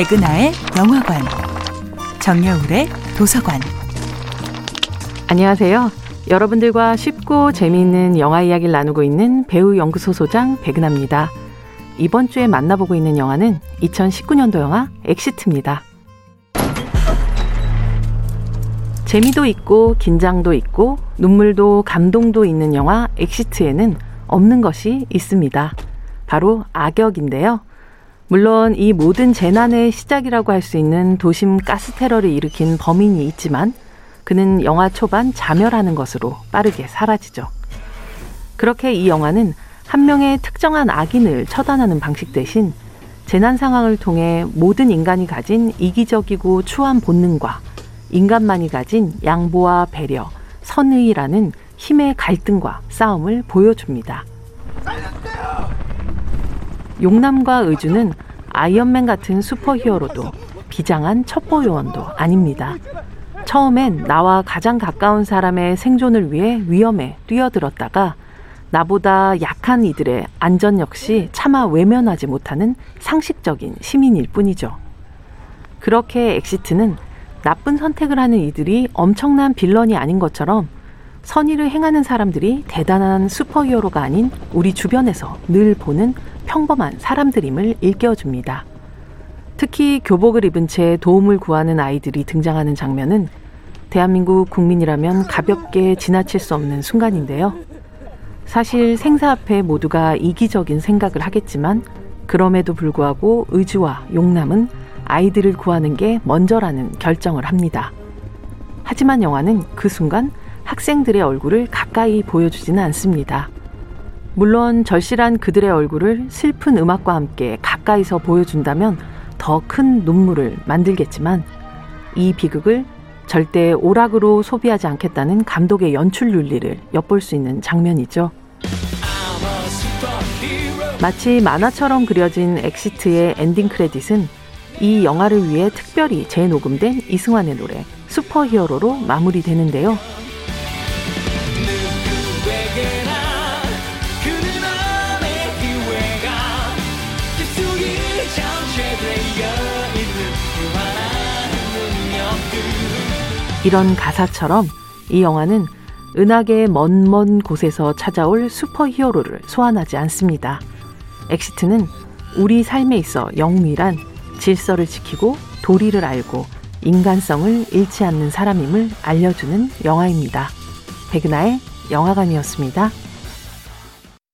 백은하의 영화관, 정여울의 도서관. 안녕하세요. 여러분들과 쉽고 재미있는 영화 이야기를 나누고 있는 배우 연구소 소장 백은하입니다. 이번 주에 만나보고 있는 영화는 2019년도 영화 엑시트입니다. 재미도 있고 긴장도 있고 눈물도 감동도 있는 영화 엑시트에는 없는 것이 있습니다. 바로 악역인데요. 물론 이 모든 재난의 시작이라고 할 수 있는 도심 가스 테러를 일으킨 범인이 있지만 그는 영화 초반 자멸하는 것으로 빠르게 사라지죠. 그렇게 이 영화는 한 명의 특정한 악인을 처단하는 방식 대신 재난 상황을 통해 모든 인간이 가진 이기적이고 추한 본능과 인간만이 가진 양보와 배려, 선의라는 힘의 갈등과 싸움을 보여줍니다. 용남과 의주는 아이언맨 같은 슈퍼히어로도 비장한 첩보 요원도 아닙니다. 처음엔 나와 가장 가까운 사람의 생존을 위해 위험에 뛰어들었다가 나보다 약한 이들의 안전 역시 차마 외면하지 못하는 상식적인 시민일 뿐이죠. 그렇게 엑시트는 나쁜 선택을 하는 이들이 엄청난 빌런이 아닌 것처럼 선의를 행하는 사람들이 대단한 슈퍼히어로가 아닌 우리 주변에서 늘 보는 평범한 사람들임을 일깨워줍니다. 특히 교복을 입은 채 도움을 구하는 아이들이 등장하는 장면은 대한민국 국민이라면 가볍게 지나칠 수 없는 순간인데요. 사실 생사 앞에 모두가 이기적인 생각을 하겠지만 그럼에도 불구하고 의주와 용남은 아이들을 구하는 게 먼저라는 결정을 합니다. 하지만 영화는 그 순간 학생들의 얼굴을 가까이 보여주지는 않습니다. 물론 절실한 그들의 얼굴을 슬픈 음악과 함께 가까이서 보여준다면 더 큰 눈물을 만들겠지만 이 비극을 절대 오락으로 소비하지 않겠다는 감독의 연출 윤리를 엿볼 수 있는 장면이죠. 마치 만화처럼 그려진 엑시트의 엔딩 크레딧은 이 영화를 위해 특별히 재녹음된 이승환의 노래 슈퍼히어로로 마무리되는데요. 이런 가사처럼 이 영화는 은하계의 먼먼 곳에서 찾아올 슈퍼히어로를 소환하지 않습니다. 엑시트는 우리 삶에 있어 영웅이란 질서를 지키고 도리를 알고 인간성을 잃지 않는 사람임을 알려주는 영화입니다. 백은하의 영화관이었습니다.